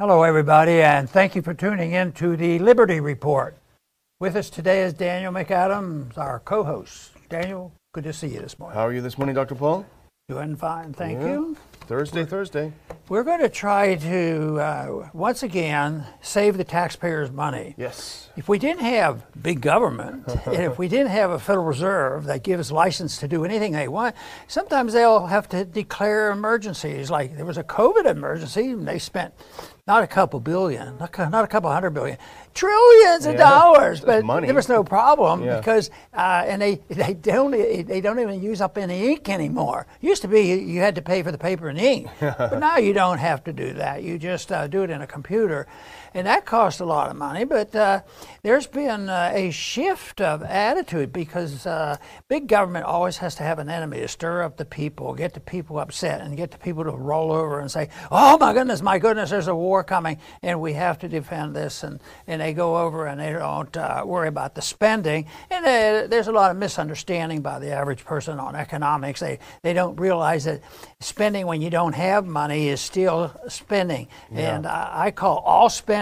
Hello, everybody, and thank you for tuning in to the Liberty Report. With us today is Daniel McAdams, our co host. Daniel, good to see you this morning. How are you this morning, Dr. Paul? Doing fine, thank Yeah. you. Thursday, Thursday. We're going to try to, uh, once again, save the taxpayers' money. Yes. If we didn't have big government, and if we didn't have a Federal Reserve that gives license to do anything they want, sometimes they'll have to declare emergencies. Like there was a COVID emergency, and they spent not a couple billion, not a- not a couple hundred billion, trillions of dollars, but money. there was no problem Yeah. because, uh, and they they don't they don't even use up any ink anymore. Used to be you- you had to pay for the paper and ink, but now you don't have to do that. You just uh, do it in a computer, and that costs a lot of money. But uh, there's been uh, a shift of attitude because uh, big government always has to have an enemy to stir up the people, get the people upset, and get the people to roll over and say, "Oh my goodness, my goodness, there's a war coming, and we have to defend this." And and they go over and they don't uh, worry about the spending. And uh, there's a lot of misunderstanding by the average person on economics. They they don't realize that spending when you don't have money is still spending. And I, I call all spending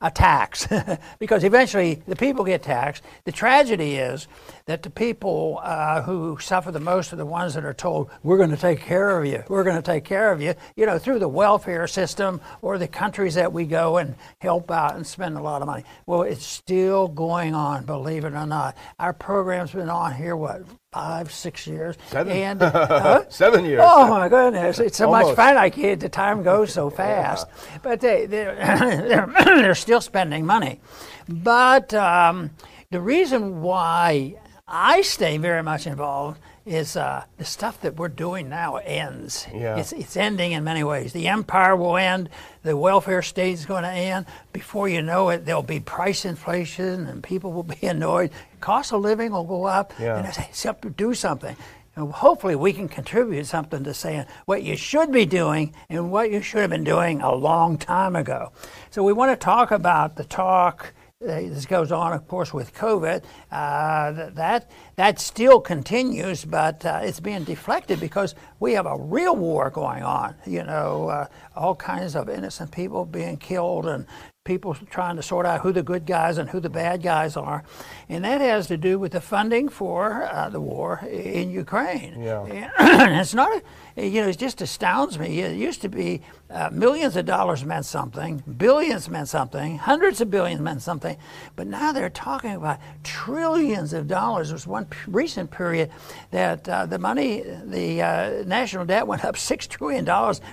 a tax because eventually the people get taxed. The tragedy is that the people uh, who suffer the most are the ones that are told, we're going to take care of you, we're going to take care of you, you know, through the welfare system or the countries that we go and help out and spend a lot of money. Well, it's still going on, believe it or not. Our program's been on here, what, five, six years? Seven. And, huh? Seven years. Oh my goodness! It's so much fun. I can't. The time goes so fast. But they they're, they're they're still spending money. But um, the reason why I stay very much involved is uh, the stuff that we're doing now ends. Yeah. It's it's ending in many ways. The empire will end. The welfare state is going to end. Before you know it, there'll be price inflation, and people will be annoyed. Cost of living will go up. Yeah. And I say, "Some- do something. And hopefully, we can contribute something to saying what you should be doing and what you should have been doing a long time ago. So, we want to talk about the talk. Uh, this goes on, of course, with COVID. Uh, that that still continues, but uh, it's being deflected because we have a real war going on. You know, uh, all kinds of innocent people being killed and people trying to sort out who the good guys and who the bad guys are. And that has to do with the funding for uh, the war in Ukraine. Yeah. It's not, a, you know, it just astounds me. It used to be uh, millions of dollars meant something, billions meant something, hundreds of billions meant something, but now they're talking about trillions of dollars. There was one p- recent period that uh, the money, the uh, national debt went up $6 trillion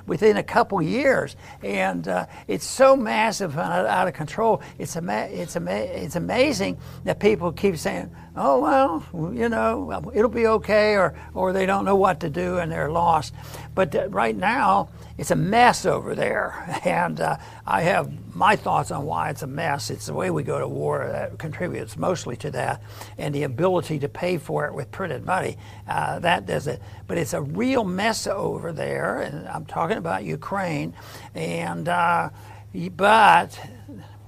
within a couple years. And uh, it's so massive and out of control. It's, ama- it's, ama- it's amazing that people keep saying, oh, well, you know, it'll be okay, or, or they don't know what to do and they're lost. But uh, right now, it's a mess over there. And uh, I have my thoughts on why it's a mess. It's the way we go to war that contributes mostly to that, and the ability to pay for it with printed money. Uh, that does it. But it's a real mess over there, and I'm talking about Ukraine. And uh, but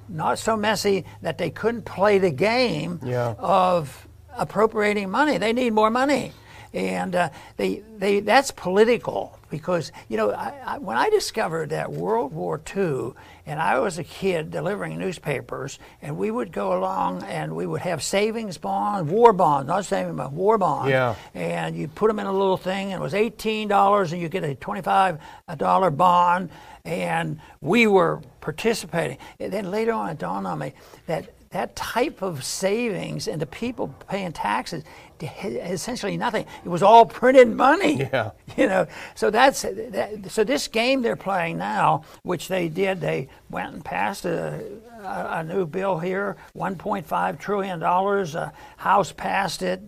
not so messy that they couldn't play the game Yeah. of appropriating money. They need more money. And uh, they, they, that's political because, you know, I, I, when I discovered that World War II, and I was a kid delivering newspapers, and we would go along and we would have savings bonds, war bonds, not savings bonds, war bonds. Yeah. And you put them in a little thing, and it was $18, and you get a $25 bond, and we were participating. And then later on, it dawned on me that that type of savings and the people paying taxes essentially nothing. It was all printed money. Yeah. You know, so that's that, so this game they're playing now, which they did. They went and passed a, a, a new bill here, 1.5 trillion dollars. Uh, House passed it,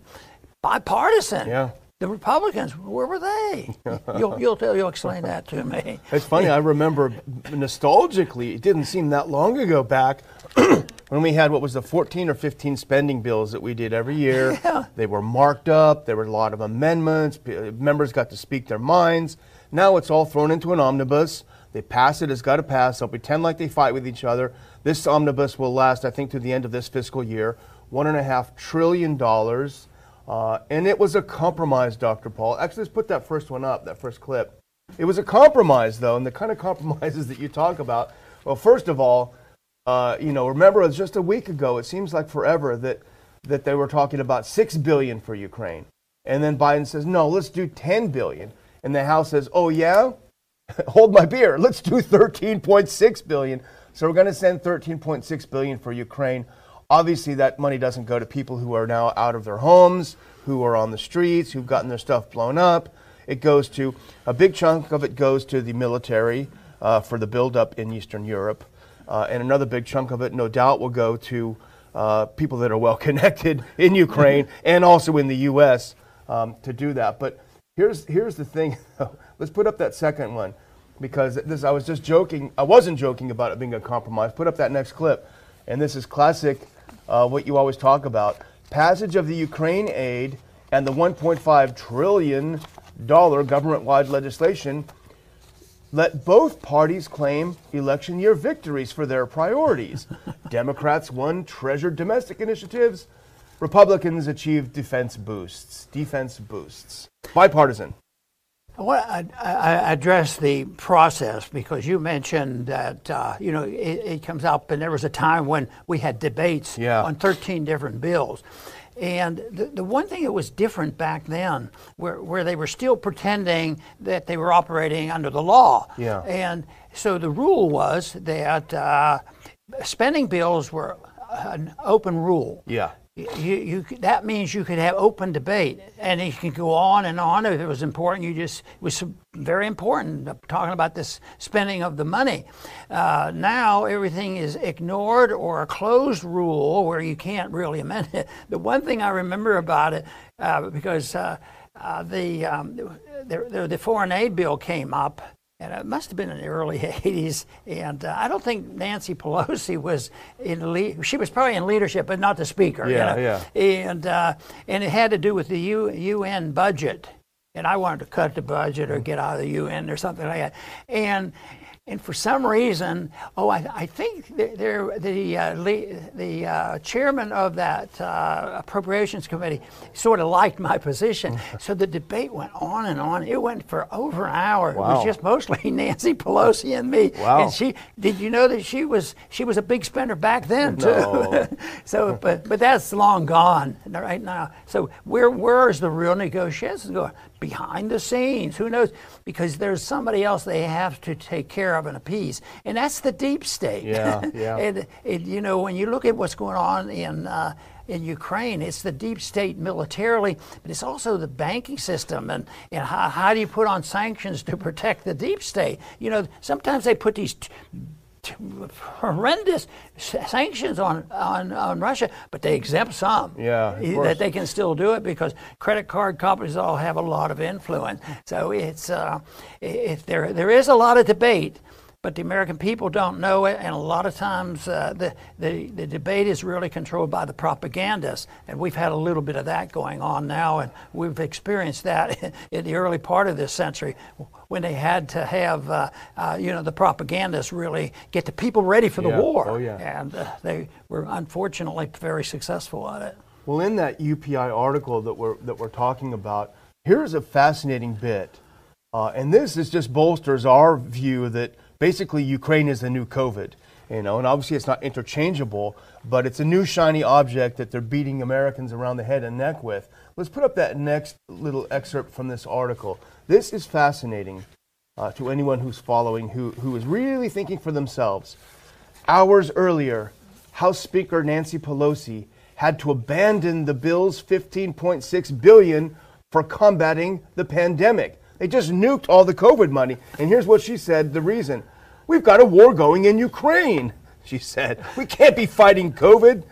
bipartisan. Yeah. The Republicans, where were they? you'll, you'll, you'll explain that to me. It's funny. I remember nostalgically. It didn't seem that long ago back when we had what was the 14 or 15 spending bills that we did every year. Yeah. They were marked up. There were a lot of amendments. P- Members got to speak their minds. Now it's all thrown into an omnibus. They pass it. It's got to pass. They'll pretend like they fight with each other. This omnibus will last, I think, to the end of this fiscal year. One and a half trillion dollars. Uh, and it was a compromise, Dr. Paul. Actually, let's put that first one up, that first clip. It was a compromise, though, and the kind of compromises that you talk about Well, first of all, uh, you know, remember it was just a week ago. It seems like forever that that they were talking about six billion for Ukraine, and then Biden says, "No, let's do ten billion. And the House says, "Oh yeah, hold my beer. Let's do thirteen point six billion. So we're going to send thirteen point six billion for Ukraine. Obviously, that money doesn't go to people who are now out of their homes, who are on the streets, who've gotten their stuff blown up. It goes to a big chunk of it goes to the military uh, for the buildup in Eastern Europe, uh, and another big chunk of it, no doubt, will go to uh, people that are well connected in Ukraine and also in the U.S. Um, to do that. But here's here's the thing. Let's put up that second one because this I was just joking. I wasn't joking about it being a compromise. Put up that next clip, and this is classic. Uh, what you always talk about: passage of the Ukraine aid and the 1.5 trillion dollar government-wide legislation let both parties claim election year victories for their priorities. Democrats won treasured domestic initiatives. Republicans achieved defense boosts. Defense boosts. Bipartisan. I want to address the process because you mentioned that uh, you know it, it, comes up, and there was a time when we had debates yeah. on 13 different bills, and the, the one thing that was different back then, where, where they were still pretending that they were operating under the law. Yeah. And so the rule was that uh, spending bills were an open rule. Yeah you, you, that means you could have open debate and you can go on and on. If it was important you just it was very important talking about this spending of the money. Uh, now everything is ignored or a closed rule where you can't really amend it. The one thing i remember about it uh, because uh, uh the, um, the, the foreign aid bill came up and it must have been in the early 80s. And uh, I don't think Nancy Pelosi was in lead. She was probably in leadership, but not the speaker. Yeah, you know? yeah. And uh, and it had to do with the U, UN budget. And I wanted to cut the budget or get out of the UN or something like that. And and for some reason, oh, I, I think they're, the uh, the uh, chairman of that uh, appropriations committee sort of liked my position. so the debate went on and on. It went for over an hour. Wow. It was just mostly Nancy Pelosi and me. Wow. And she did you know that she was she was a big spender back then too. No. so but but that's long gone right now. So where where is the real negotiations going? behind the scenes. Who knows? Because there's somebody else they have to take care of and appease, and that's the deep state. Yeah, yeah. and, and, you know, when you look at what's going on in uh, in Ukraine, it's the deep state militarily, but it's also the banking system. And, and how, how do you put on sanctions to protect the deep state? You know, sometimes they put these. T- horrendous sanctions on, on, on Russia, but they exempt some. Yeah, that they can still do it because credit card companies all have a lot of influence. So it's uh, it, there there is a lot of debate but the American people don't know it, and a lot of times uh, the, the, the debate is really controlled by the propagandists, and we've had a little bit of that going on now, and we've experienced that in the early part of this century when they had to have, uh, uh, you know, the propagandists really get the people ready for the yeah. war, oh, yeah. and uh, they were unfortunately very successful at it. Well, in that UPI article that we're that we're talking about, here's a fascinating bit, uh, and this is just bolsters our view that basically Ukraine is the new COVID. You know, and obviously it's not interchangeable, but it's a new shiny object that they're beating Americans around the head and neck with. Let's put up that next little excerpt from this article. This is fascinating uh, to anyone who's following, who, who is really thinking for themselves. Hours earlier, House Speaker Nancy Pelosi had to abandon the bill's 15.6 billion for combating the pandemic. They just nuked all the COVID money. And here's what she said the reason We've got a war going in Ukraine, she said. We can't be fighting COVID.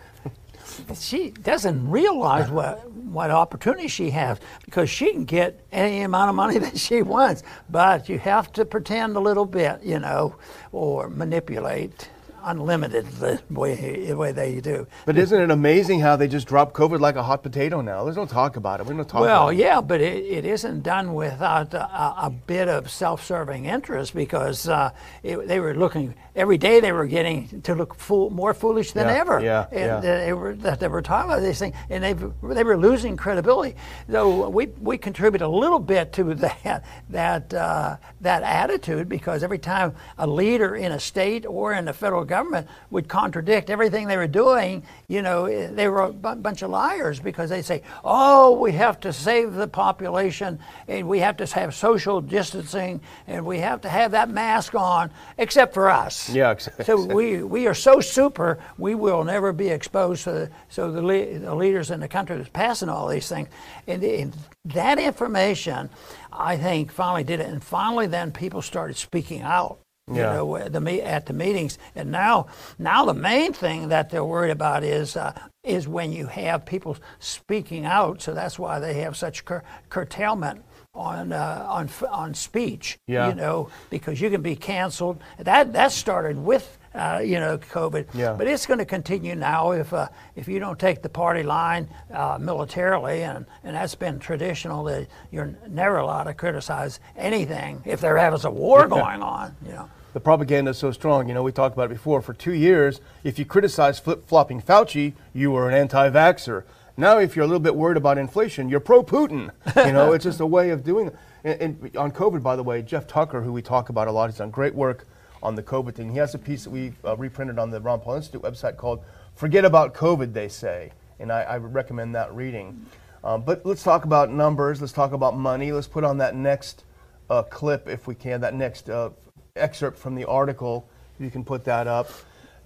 She doesn't realize what what opportunity she has because she can get any amount of money that she wants, but you have to pretend a little bit, you know, or manipulate. Unlimited the way, the way they do. But isn't it amazing how they just drop COVID like a hot potato now? There's no talk about it. We don't talk Well, about it. yeah, but it, it isn't done without a, a bit of self-serving interest because uh, it, they were looking every day. They were getting to look fool, more foolish than Yeah, ever. yeah, and yeah. They were that they were talking about these things, and they they were losing credibility. So we we contribute a little bit to that that uh, that attitude because every time a leader in a state or in the federal government would contradict everything they were doing, you know, eh, they were a bunch of liars because they say, "Oh, we have to save the population, and we have to have social distancing, and we have to have that mask on, except for us." Yeah, exactly. So we, we are so super, we will never be exposed to the, so the, le- the leaders in the country that's passing all these things. And, and that information, I think, finally did it. And finally, then people started speaking out. You Yeah. know, at the at the meetings, and now now the main thing that they're worried about is uh, is when you have people speaking out. So that's why they have such cur- curtailment on uh, on on speech. Yeah. You know, because you can be canceled. That that started with uh, you know COVID. Yeah. But it's going to continue now if uh, if you don't take the party line uh, militarily, and and that's been traditional that you're never allowed to criticize anything if there is a war going on. You know. The propaganda is so strong. You know, we talked about it before. For two years, if you criticize flip flopping Fauci, you were an anti vaxxer. Now, if you're a little bit worried about inflation, you're pro Putin. You know, it's just a way of doing it. And, and on COVID, by the way, Jeff Tucker, who we talk about a lot, he's done great work on the COVID thing. He has a piece that we uh, reprinted on the Ron Paul Institute website called Forget About COVID, they say. And I, I would recommend that reading. Um, but let's talk about numbers. Let's talk about money. Let's put on that next uh, clip, if we can, that next uh, excerpt from the article. You can put that up.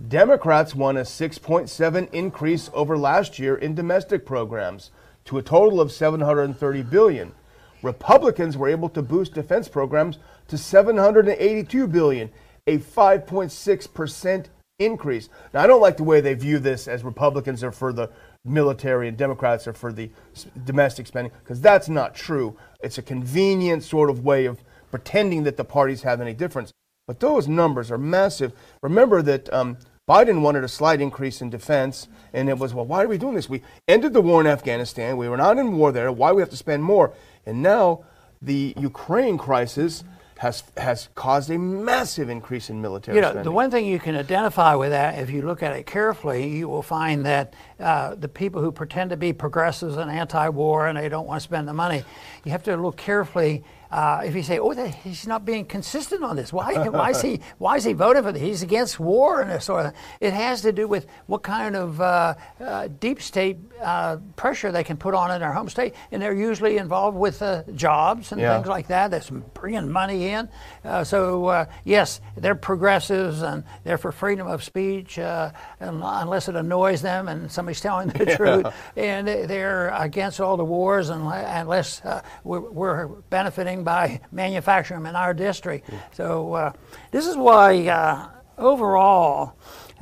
Democrats won a 6.7 increase over last year in domestic programs to a total of 730 billion. Republicans were able to boost defense programs to 782 billion, a 5.6% increase. Now, I don't like the way they view this as Republicans are for the military and Democrats are for the domestic spending, because that's not true. It's a convenient sort of way of pretending that the parties have any difference. But those numbers are massive. Remember that um, Biden wanted a slight increase in defense, and it was, well, why are we doing this? We ended the war in Afghanistan. We were not in war there. Why do we have to spend more? And now the Ukraine crisis has has caused a massive increase in military You know, spending. the one thing you can identify with that, if you look at it carefully, you will find that uh, the people who pretend to be progressives and anti-war and they don't want to spend the money, you have to look carefully. Uh, if you say, "Oh, that, he's not being consistent on this. Why? Why is he? Why is he voting for this? He's against war and this sort of." thing." It has to do with what kind of uh, uh, deep state uh, pressure they can put on in their home state, and they're usually involved with uh, jobs and Yeah. things like that. That's bringing money in. Uh, so uh, yes, they're progressives and they're for freedom of speech, uh, un- unless it annoys them and somebody's telling the truth. And they- they're against all the wars unle- unless uh, we're, we're benefiting by manufacturing them in our district. So uh, this is why uh, overall.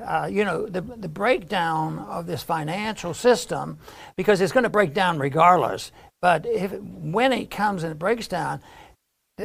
Uh, you know the, the breakdown of this financial system because it's going to break down regardless but if when it comes and it breaks down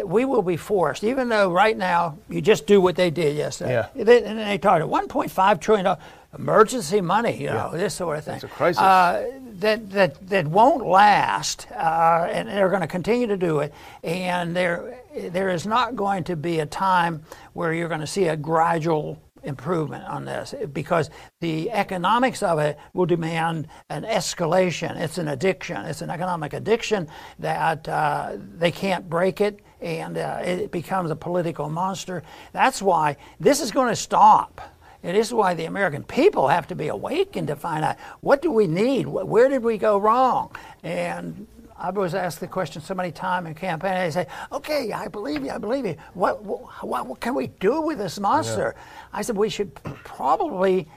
we will be forced, even though right now you just do what they did yesterday. Yeah. They, and they talked at 1.5 trillion dollars emergency money, you know, this sort of thing. It's a crisis. Uh, that that that won't last, uh, and they're going to continue to do it. And there there is not going to be a time where you're going to see a gradual improvement on this because the economics of it will demand an escalation. It's an addiction. It's an economic addiction that uh, they can't break it and uh, it becomes a political monster. That's why this is going to stop. And this is why the American people have to be awakened to find out what do we need? Where did we go wrong? And I was asked the question so many times in campaign. They say, "Okay, I believe you. I believe you. What what, what, can we do with this monster?" I said, "We should probably."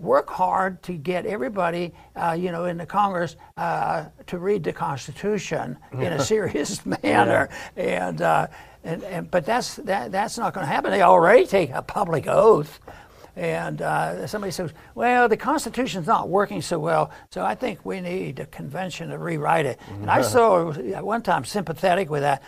Work hard to get everybody, uh, you know, in the Congress uh, to read the Constitution in a serious manner, and, uh, and and but that's that that's not going to happen. They already take a public oath, and uh, somebody says, well, the Constitution's not working so well, so I think we need a convention to rewrite it. And I saw at one time sympathetic with that.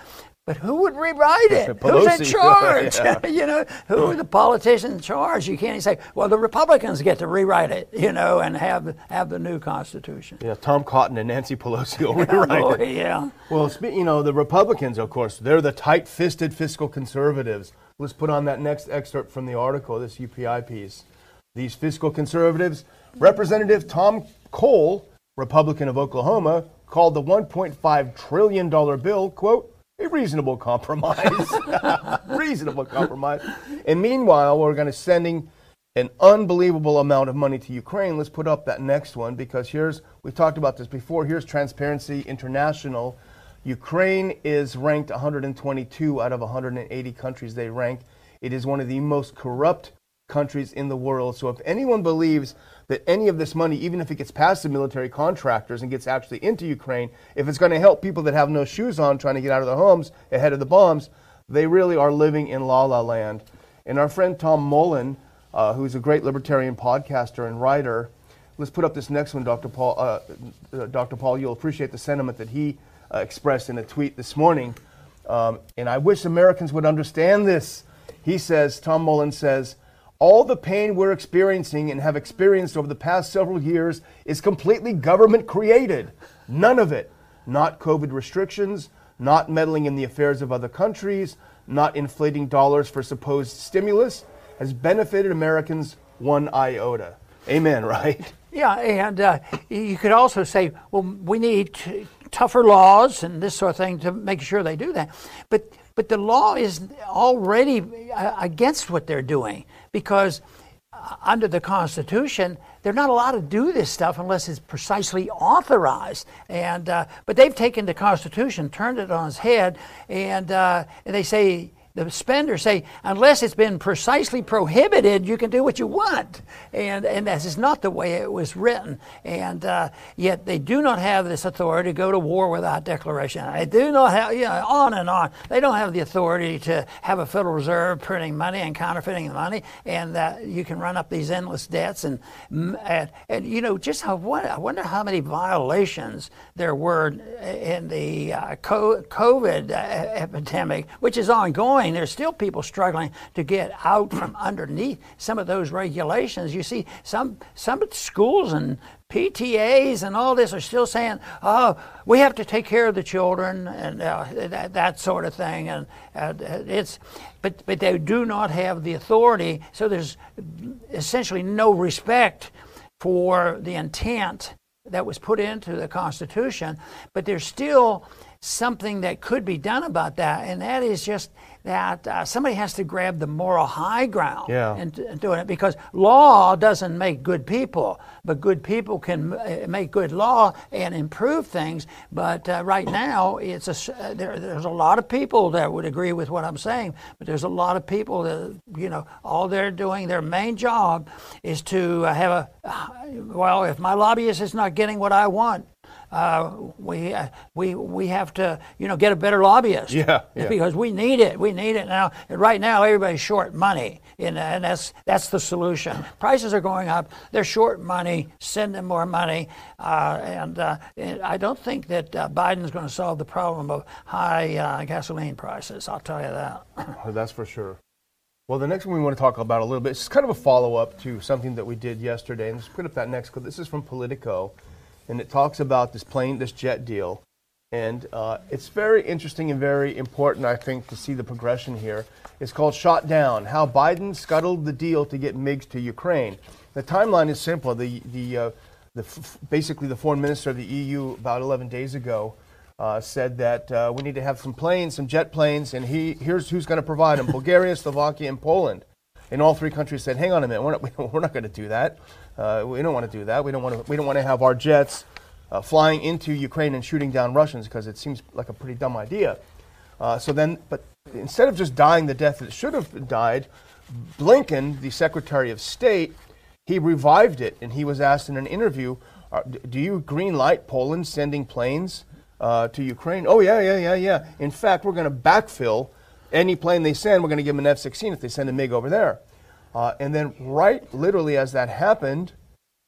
But who would rewrite it? Who's in charge? Yeah. you know, who are the politicians in charge? You can't say, well, the Republicans get to rewrite it, you know, and have have the new Constitution. Yeah, Tom Cotton and Nancy Pelosi will Oh, rewrite it. yeah. Well, you know, the Republicans, of course, they're the tight fisted fiscal conservatives. Let's put on that next excerpt from the article, this UPI piece. These fiscal conservatives, Representative Tom Cole, Republican of Oklahoma, called the $1.5 trillion bill, quote, a reasonable compromise. reasonable compromise. And meanwhile, we're going to sending an unbelievable amount of money to Ukraine. Let's put up that next one because here's we've talked about this before. Here's Transparency International. Ukraine is ranked 122 out of 180 countries they rank. It is one of the most corrupt countries in the world. So if anyone believes that any of this money, even if it gets past the military contractors and gets actually into Ukraine, if it's going to help people that have no shoes on trying to get out of their homes ahead of the bombs, they really are living in la la land. And our friend Tom Mullen, uh, who's a great libertarian podcaster and writer, let's put up this next one, Dr. Paul. Uh, uh, Dr. Paul, you'll appreciate the sentiment that he uh, expressed in a tweet this morning. Um, and I wish Americans would understand this. He says, Tom Mullen says, all the pain we're experiencing and have experienced over the past several years is completely government created. None of it. Not COVID restrictions, not meddling in the affairs of other countries, not inflating dollars for supposed stimulus, has benefited Americans one iota. Amen, right? Yeah, and uh, you could also say, well, we need tougher laws and this sort of thing to make sure they do that. But but the law is already uh, against what they're doing because uh, under the Constitution, they're not allowed to do this stuff unless it's precisely authorized. And uh, but they've taken the Constitution, turned it on its head, and, uh, and they say the spenders say, unless it's been precisely prohibited, you can do what you want. And, and is not the way it was written. And uh, yet they do not have this authority to go to war without declaration. They do not have, you know, on and on. They don't have the authority to have a Federal Reserve printing money and counterfeiting the money. And uh, you can run up these endless debts. And, and, and you know, just how, I wonder how many violations there were in the uh, COVID epidemic, which is ongoing there's still people struggling to get out from underneath some of those regulations. You see, some some schools and PTAs and all this are still saying, "Oh, we have to take care of the children and uh, that, that sort of thing." And uh, it's, but but they do not have the authority. So there's essentially no respect for the intent that was put into the Constitution. But there's still something that could be done about that, and that is just that uh, somebody has to grab the moral high ground Yeah. in, in doing it because law doesn't make good people, but good people can uh, make good law and improve things. But uh, right now, it's a, uh, there, there's a lot of people that would agree with what I'm saying, but there's a lot of people that you know all they're doing, their main job is to uh, have a well, if my lobbyist is not getting what I want. Uh, we uh, we we have to you know get a better lobbyist Yeah, yeah. because we need it. We need it now. And right now, everybody's short money, and, and that's that's the solution. Prices are going up. They're short money. Send them more money. Uh, and, uh, and I don't think that uh, Biden's going to solve the problem of high uh, gasoline prices. I'll tell you that. Oh, That's for sure. Well, the next one we want to talk about a little bit is kind of a follow up to something that we did yesterday. And let's put up that next clip. This is from Politico, and it talks about this plane, this jet deal. And uh, it's very interesting and very important, I think, to see the progression here. It's called Shot Down How Biden Scuttled the Deal to Get MiGs to Ukraine. The timeline is simple. The, the, uh, the f- basically, the foreign minister of the EU about 11 days ago uh, said that uh, we need to have some planes, some jet planes, and he, here's who's going to provide them Bulgaria, Slovakia, and Poland. And all three countries said, hang on a minute, we're not, we're not going to do that. Uh, we don't want to do that. We don't want to, we don't want to have our jets uh, flying into Ukraine and shooting down Russians because it seems like a pretty dumb idea. Uh, so then, but instead of just dying the death that should have died, Blinken, the Secretary of State, he revived it, and he was asked in an interview, uh, "Do you green light Poland sending planes uh, to Ukraine?" Oh yeah, yeah, yeah, yeah. In fact, we're going to backfill any plane they send. We're going to give them an F-16 if they send a MiG over there. Uh, and then, right, literally as that happened,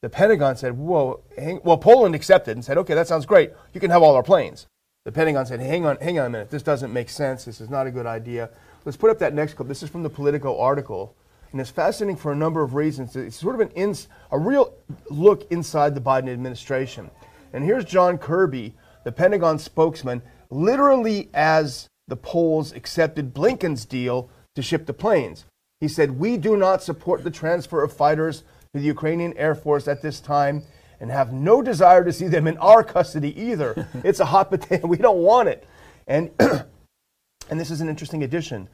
the Pentagon said, "Whoa!" Hang, well, Poland accepted and said, "Okay, that sounds great. You can have all our planes." the Pentagon said, "Hang on, hang on a minute. This doesn't make sense. This is not a good idea." Let's put up that next clip. This is from the Politico article, and it's fascinating for a number of reasons. It's sort of an ins, a real look inside the Biden administration. And here's John Kirby, the Pentagon spokesman, literally as the Poles accepted Blinken's deal to ship the planes. He said, "We do not support the transfer of fighters to the Ukrainian Air Force at this time." And have no desire to see them in our custody either. it's a hot potato. We don't want it. And and this is an interesting addition.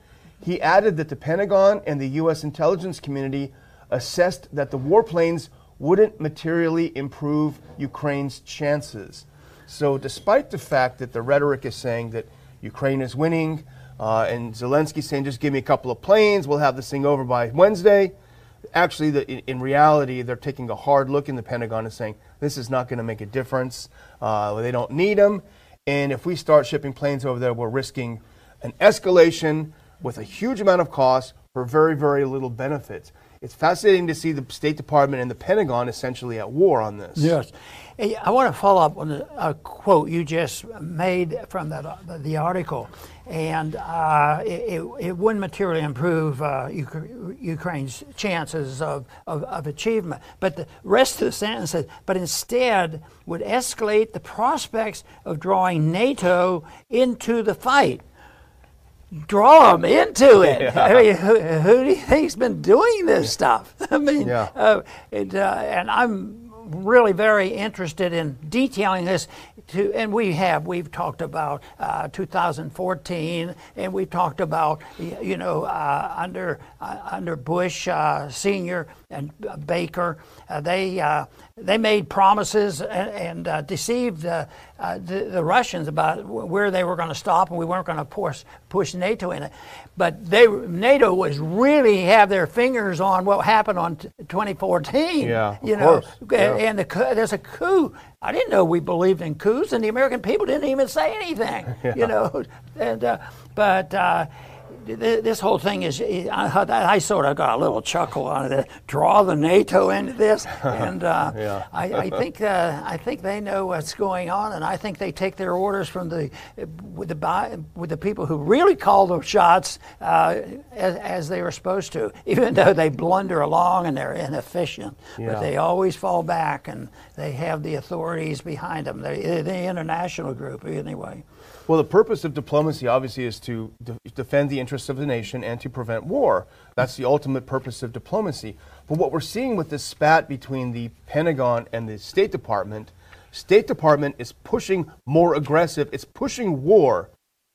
He added that the Pentagon and the U.S. intelligence community assessed that the warplanes wouldn't materially improve Ukraine's chances. So, despite the fact that the rhetoric is saying that Ukraine is winning, uh, and Zelensky saying, just give me a couple of planes, we'll have this thing over by Wednesday, actually, the, in, in, reality, they're taking a hard look in the Pentagon and saying, this is not going to make a difference. Uh, they don't need them. And if we start shipping planes over there, we're risking an escalation with a huge amount of cost for very, very little benefits. It's fascinating to see the State Department and the Pentagon essentially at war on this. Yes. I want to follow up on a quote you just made from that, uh, the article. And uh, it, it, wouldn't materially improve uh, Ukraine's chances of, of, of, achievement. But the rest of the sentence says, but instead would escalate the prospects of drawing NATO into the fight draw them into it. Yeah. I mean, who, who, do you think's been doing this stuff? I mean, yeah. uh, it, uh, and I'm really very interested in detailing this to, and we have we've talked about uh, 2014 and we've talked about you know uh, under uh, under Bush uh, senior and Baker uh, they uh, they made promises and, and deceived the, the Russians about where they were going to stop and we weren't going to push push NATO in it but they NATO was really have their fingers on what happened on 2014 yeah you know yeah. and the, there's a coup I didn't know we believed in coups, and the American people didn't even say anything, yeah. you know. And uh, but uh, this whole thing is, I, I, sort of got a little chuckle on it. Draw the NATO into this, and uh, yeah. I, I, think uh, I think they know what's going on, and I think they take their orders from the with the with the people who really call the shots uh, as, as, they were supposed to, even though they blunder along and they're inefficient. Yeah. But they always fall back, and they have the authorities behind them. They, the international group, anyway. Well, the purpose of diplomacy obviously is to de- defend the interests of the nation and to prevent war. That's the ultimate purpose of diplomacy. But what we're seeing with this spat between the Pentagon and the State Department, State Department is pushing more aggressive. It's pushing war,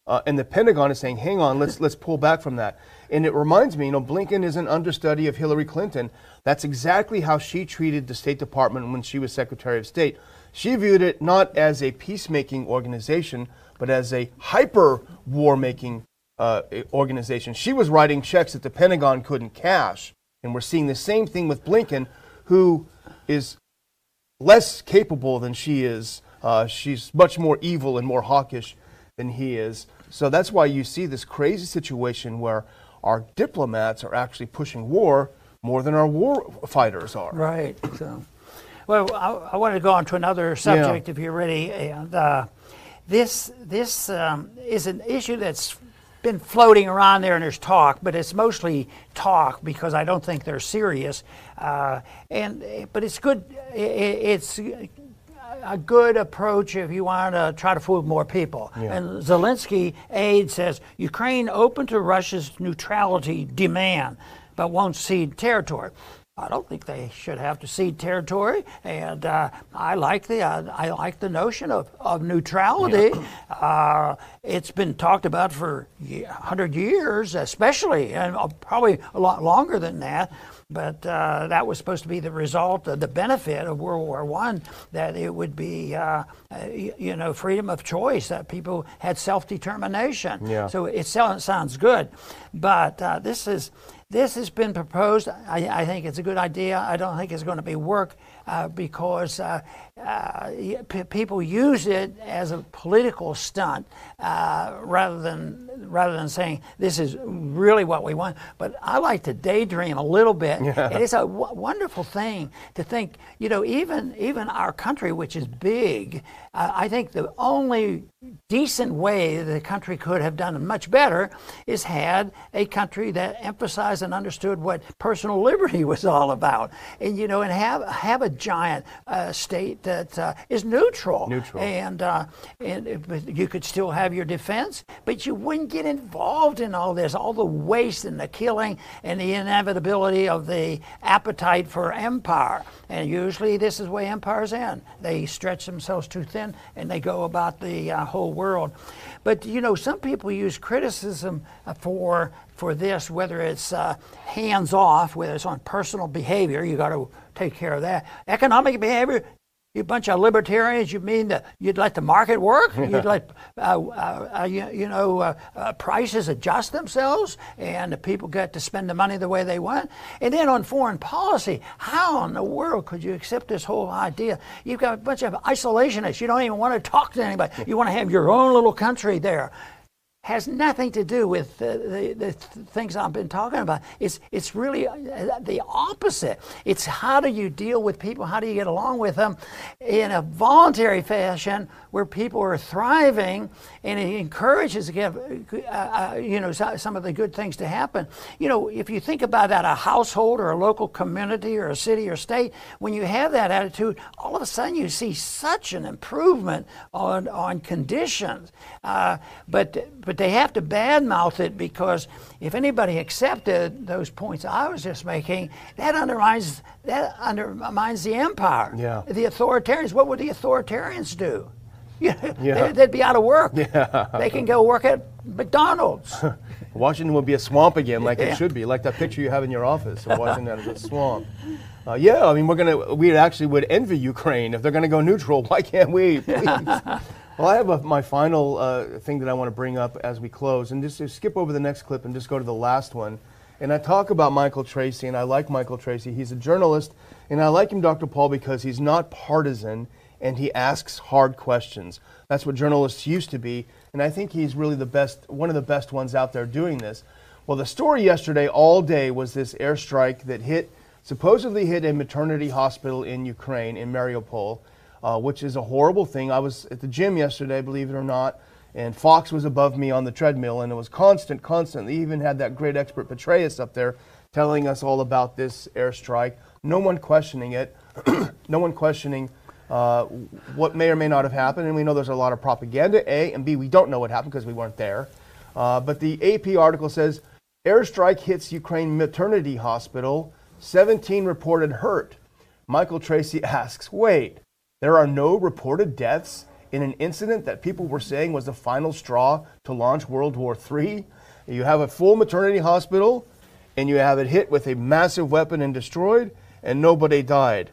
uh, and the Pentagon is saying, "Hang on, let's let's pull back from that." And it reminds me, you know, Blinken is an understudy of Hillary Clinton. That's exactly how she treated the State Department when she was Secretary of State. She viewed it not as a peacemaking organization, but as a hyper war making uh, organization. She was writing checks that the Pentagon couldn't cash. And we're seeing the same thing with Blinken, who is less capable than she is. Uh, she's much more evil and more hawkish than he is. So that's why you see this crazy situation where our diplomats are actually pushing war more than our war fighters are. Right. So, well, I, I want to go on to another subject yeah. if you're ready. And uh, this this um, is an issue that's been floating around there and there's talk, but it's mostly talk because I don't think they're serious. Uh, and but it's good. It's a good approach if you want to try to fool more people. Yeah. And Zelensky aide says Ukraine open to Russia's neutrality demand, but won't cede territory. I don't think they should have to cede territory, and uh, I like the uh, I like the notion of, of neutrality. Yeah. Uh, it's been talked about for hundred years, especially, and uh, probably a lot longer than that. But uh, that was supposed to be the result, of the benefit of World War One, that it would be, uh, you know, freedom of choice, that people had self determination. Yeah. So it sounds good, but this is this has been proposed. I, I, think it's a good idea. I don't think it's going to be work uh, because uh, uh, p- people use it as a political stunt uh, rather than rather than saying this is really what we want. But I like to daydream a little bit. Yeah. And it's a w- wonderful thing to think. You know, even even our country, which is big, uh, I think the only decent way the country could have done much better is had a country that emphasized and understood what personal liberty was all about, and you know, and have have a giant uh, state that uh, is neutral. Neutral. And uh, and you could still have your defense, but you wouldn't get involved in all this, all the waste and the killing and the inevitability of the appetite for empire. And usually, this is where empires end. They stretch themselves too thin, and they go about the uh, whole world. But you know, some people use criticism uh, for for this, whether it's uh, hands off, whether it's on personal behavior, you got to take care of that. Economic behavior, you bunch of libertarians, you mean that you'd let the market work? You'd let, uh, uh, uh, you, you, know, uh, uh, prices adjust themselves and the people get to spend the money the way they want? And then on foreign policy, how in the world could you accept this whole idea? You've got a bunch of isolationists. You don't even want to talk to anybody. You want to have your own little country there has nothing to do with the, the, the, things I've been talking about. It's, it's really uh, the opposite. It's how do you deal with people? How do you get along with them in a voluntary fashion where people are thriving and it encourages uh, uh, you know, some of the good things to happen. You know, if you think about that, a household or a local community or a city or state, when you have that attitude, all of a sudden you see such an improvement on, on conditions. Uh, but, but but they have to badmouth it because if anybody accepted those points I was just making, that undermines that undermines the empire. Yeah. The authoritarians. What would the authoritarians do? Yeah. They'd be out of work. Yeah. They can go work at McDonald's. Washington would be a swamp again, like yeah. it should be, like that picture you have in your office of Washington as a swamp. Uh, yeah, I mean, we're gonna, we actually would envy Ukraine if they're gonna go neutral. Why can't we? Please. Well, I have a, my final uh, thing that I want to bring up as we close, and just, just skip over the next clip and just go to the last one. And I talk about Michael Tracey, and I like Michael Tracey. He's a journalist, and I like him, Dr. Paul, because he's not partisan and he asks hard questions. That's what journalists used to be, and I think he's really the best, one of the best ones out there doing this. Well, the story yesterday all day was this airstrike that hit, supposedly hit a maternity hospital in Ukraine, in Mariupol uh, which is a horrible thing. I was at the gym yesterday, believe it or not, and Fox was above me on the treadmill, and it was constant, constant. They even had that great expert Petraeus up there telling us all about this airstrike. No one questioning it, no one questioning uh, what may or may not have happened. And we know there's a lot of propaganda, A, and B, we don't know what happened because we weren't there. Uh, but the AP article says airstrike hits Ukraine maternity hospital, 17 reported hurt. Michael Tracey asks, wait, there are no reported deaths in an incident that people were saying was the final straw to launch World War III. You have a full maternity hospital and you have it hit with a massive weapon and destroyed, and nobody died.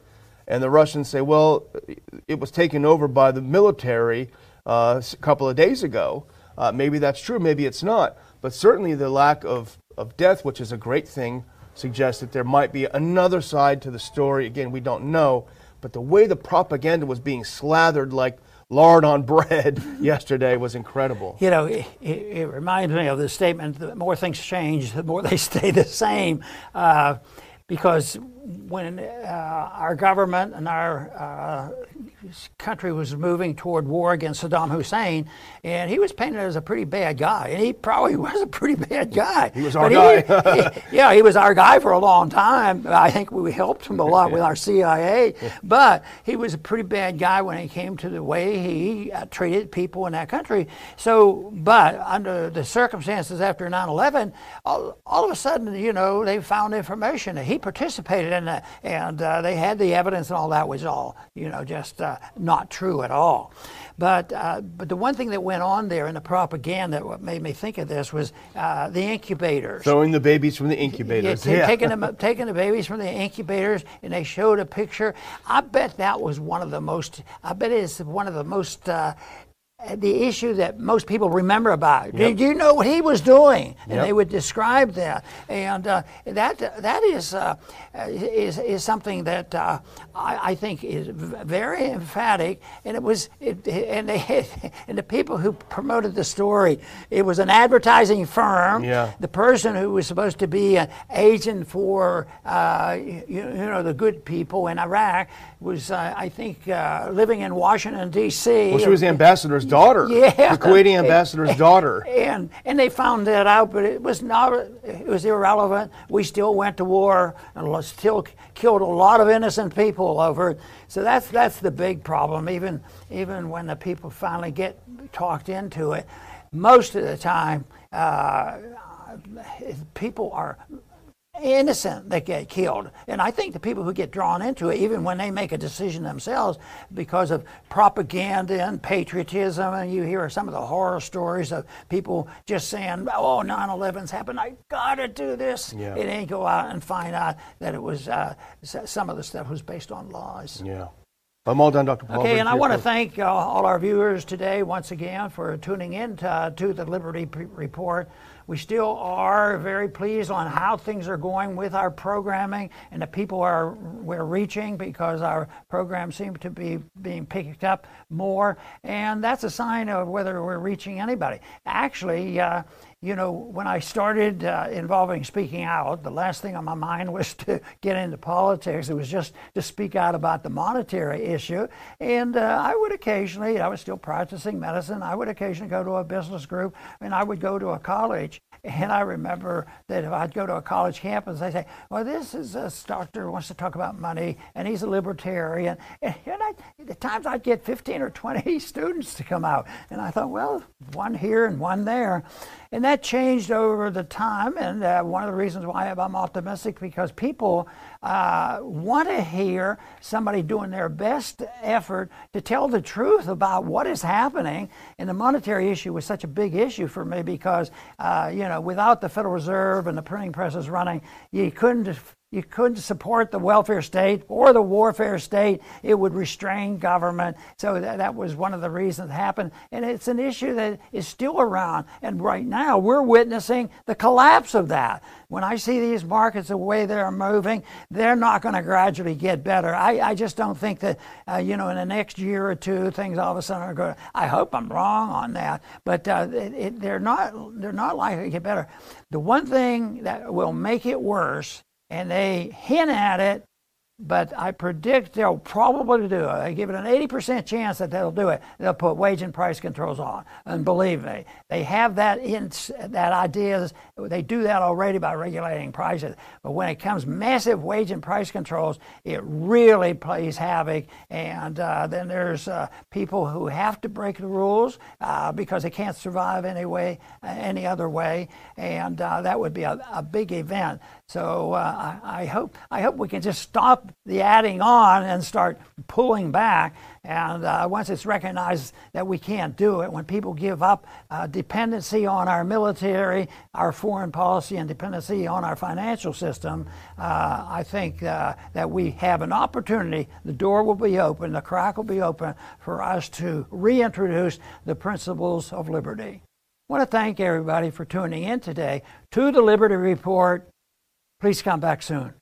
And the Russians say, well, it was taken over by the military uh, a couple of days ago. Uh, maybe that's true, maybe it's not. But certainly the lack of, of death, which is a great thing, suggests that there might be another side to the story. Again, we don't know. But the way the propaganda was being slathered like lard on bread yesterday was incredible. You know, it, it, reminds me of the statement the more things change, the more they stay the same. Uh, because when uh, our government and our uh, country was moving toward war against Saddam Hussein, and he was painted as a pretty bad guy, and he probably was a pretty bad guy. He was our but guy. he, yeah, he was our guy for a long time. I think we helped him a lot with our CIA, but he was a pretty bad guy when it came to the way he uh, treated people in that country. So, but under the circumstances after 9/11, all, all of a sudden, you know, they found information that he participated in that, and uh, they had the evidence, and all that was all, you know, just uh, not true at all. But, uh, but the one thing that went on there in the propaganda, what made me think of this was uh, the incubators. Throwing the babies from the incubators. Yeah, yeah. Taking, them, taking the babies from the incubators, and they showed a picture. I bet that was one of the most, I bet it's one of the most uh, the issue that most people remember about. Yep. Did you know what he was doing? And yep. they would describe that, and uh, that that is uh, is is something that uh, I, I, think is very emphatic. And it was it, and they and the people who promoted the story, it was an advertising firm. Yeah. The person who was supposed to be an agent for uh, you, you, know the good people in Iraq was uh, I think uh, living in Washington D.C. Well, she was the ambassador's daughter. Yeah, the Kuwaiti ambassador's daughter. And and they found that out, but it was not. It was irrelevant. We still went to war and still killed a lot of innocent people over it. So that's that's the big problem. Even even when the people finally get talked into it, most of the time. Uh, people are innocent that get killed. And I think the people who get drawn into it, even when they make a decision themselves because of propaganda and patriotism, and you hear some of the horror stories of people just saying, oh, 9 11's happened, I gotta do this. Yeah. It ain't go out and find out that it was, uh, some of the stuff was based on lies. Yeah. I'm all done, Dr. Paul. Okay, and I want to thank uh, all our viewers today once again for tuning in to, uh, to the Liberty P- Report. We still are very pleased on how things are going with our programming and the people are we're reaching because our programs seem to be being picked up more, and that's a sign of whether we're reaching anybody. Actually. Uh, you know, when I started uh, involving speaking out, the last thing on my mind was to get into politics. It was just to speak out about the monetary issue. And uh, I would occasionally, I was still practicing medicine, I would occasionally go to a business group and I would go to a college. And I remember that if I'd go to a college campus, they'd say, well, this is a doctor who wants to talk about money and he's a libertarian. And, and I, at times I'd get 15 or 20 students to come out. And I thought, well, one here and one there. And that changed over the time, and uh, one of the reasons why I'm optimistic because people uh, want to hear somebody doing their best effort to tell the truth about what is happening. And the monetary issue was such a big issue for me because, uh, you know, without the Federal Reserve and the printing presses running, you couldn't you couldn't support the welfare state or the warfare state. It would restrain government. So that, that was one of the reasons it happened. And it's an issue that is still around. And right now, we're witnessing the collapse of that. When I see these markets the way they're moving, they're not going to gradually get better. I, I just don't think that, uh, you know, in the next year or two, things all of a sudden are going to, I hope I'm wrong on that, but uh, it, it, they're, not, they're not likely to get better. The one thing that will make it worse and they hint at it but I predict they'll probably do it. I give it an 80% chance that they'll do it. They'll put wage and price controls on. And believe me, they have that in that ideas. They do that already by regulating prices. But when it comes massive wage and price controls, it really plays havoc. And uh, then there's uh, people who have to break the rules uh, because they can't survive any way, any other way. And uh, that would be a, a big event. So uh, I, hope I hope we can just stop the adding on and start pulling back. And uh, once it's recognized that we can't do it, when people give up uh, dependency on our military, our foreign policy, and dependency on our financial system, uh, I think uh, that we have an opportunity. The door will be open, the crack will be open for us to reintroduce the principles of liberty. I want to thank everybody for tuning in today to the Liberty Report. Please come back soon.